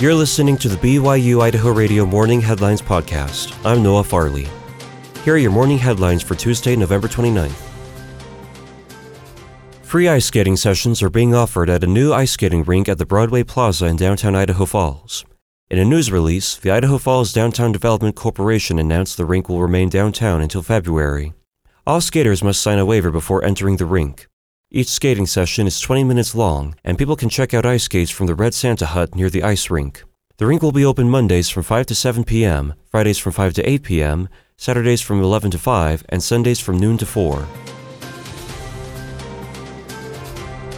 You're listening to the BYU Idaho Radio Morning Headlines Podcast. I'm Noah Farley. Here are your morning headlines for Tuesday, November 29th. Free ice skating sessions are being offered at a new ice skating rink at the Broadway Plaza in downtown Idaho Falls. In a news release, the Idaho Falls Downtown Development Corporation announced the rink will remain downtown until February. All skaters must sign a waiver before entering the rink. Each skating session is 20 minutes long, and people can check out ice skates from the Red Santa Hut near the ice rink. The rink will be open Mondays from 5 to 7 p.m., Fridays from 5 to 8 p.m., Saturdays from 11 to 5, and Sundays from noon to 4.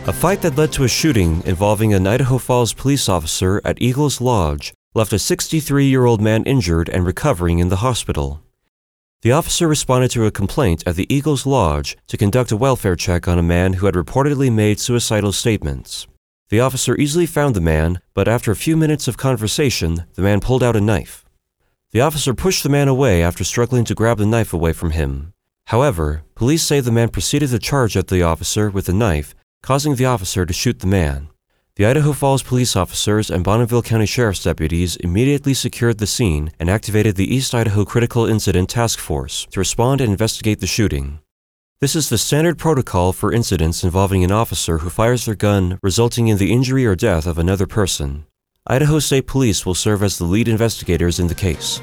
A fight that led to a shooting involving an Idaho Falls police officer at Eagles Lodge left a 63 year old man injured and recovering in the hospital. The officer responded to a complaint at the Eagles Lodge to conduct a welfare check on a man who had reportedly made suicidal statements. The officer easily found the man, but after a few minutes of conversation, the man pulled out a knife. The officer pushed the man away after struggling to grab the knife away from him. However, police say the man proceeded to charge at the officer with the knife, causing the officer to shoot the man. The Idaho Falls police officers and Bonneville County Sheriff's deputies immediately secured the scene and activated the East Idaho Critical Incident Task Force to respond and investigate the shooting. This is the standard protocol for incidents involving an officer who fires their gun, resulting in the injury or death of another person. Idaho State Police will serve as the lead investigators in the case.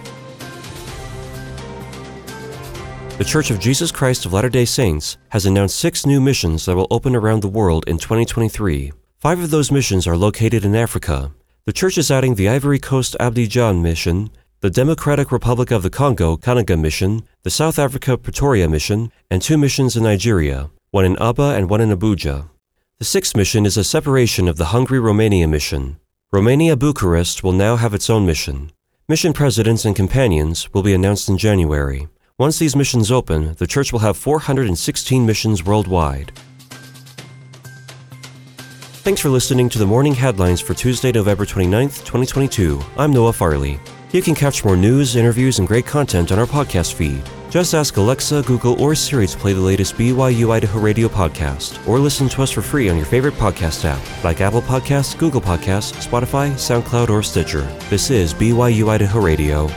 The Church of Jesus Christ of Latter day Saints has announced six new missions that will open around the world in 2023. Five of those missions are located in Africa. The church is adding the Ivory Coast Abidjan mission, the Democratic Republic of the Congo Kananga mission, the South Africa Pretoria mission, and two missions in Nigeria, one in Aba and one in Abuja. The sixth mission is a separation of the Hungary Romania mission. Romania Bucharest will now have its own mission. Mission presidents and companions will be announced in January. Once these missions open, the church will have 416 missions worldwide. Thanks for listening to the morning headlines for Tuesday, November 29th, 2022. I'm Noah Farley. You can catch more news, interviews, and great content on our podcast feed. Just ask Alexa, Google, or Siri to play the latest BYU Idaho Radio podcast, or listen to us for free on your favorite podcast app, like Apple Podcasts, Google Podcasts, Spotify, SoundCloud, or Stitcher. This is BYU Idaho Radio.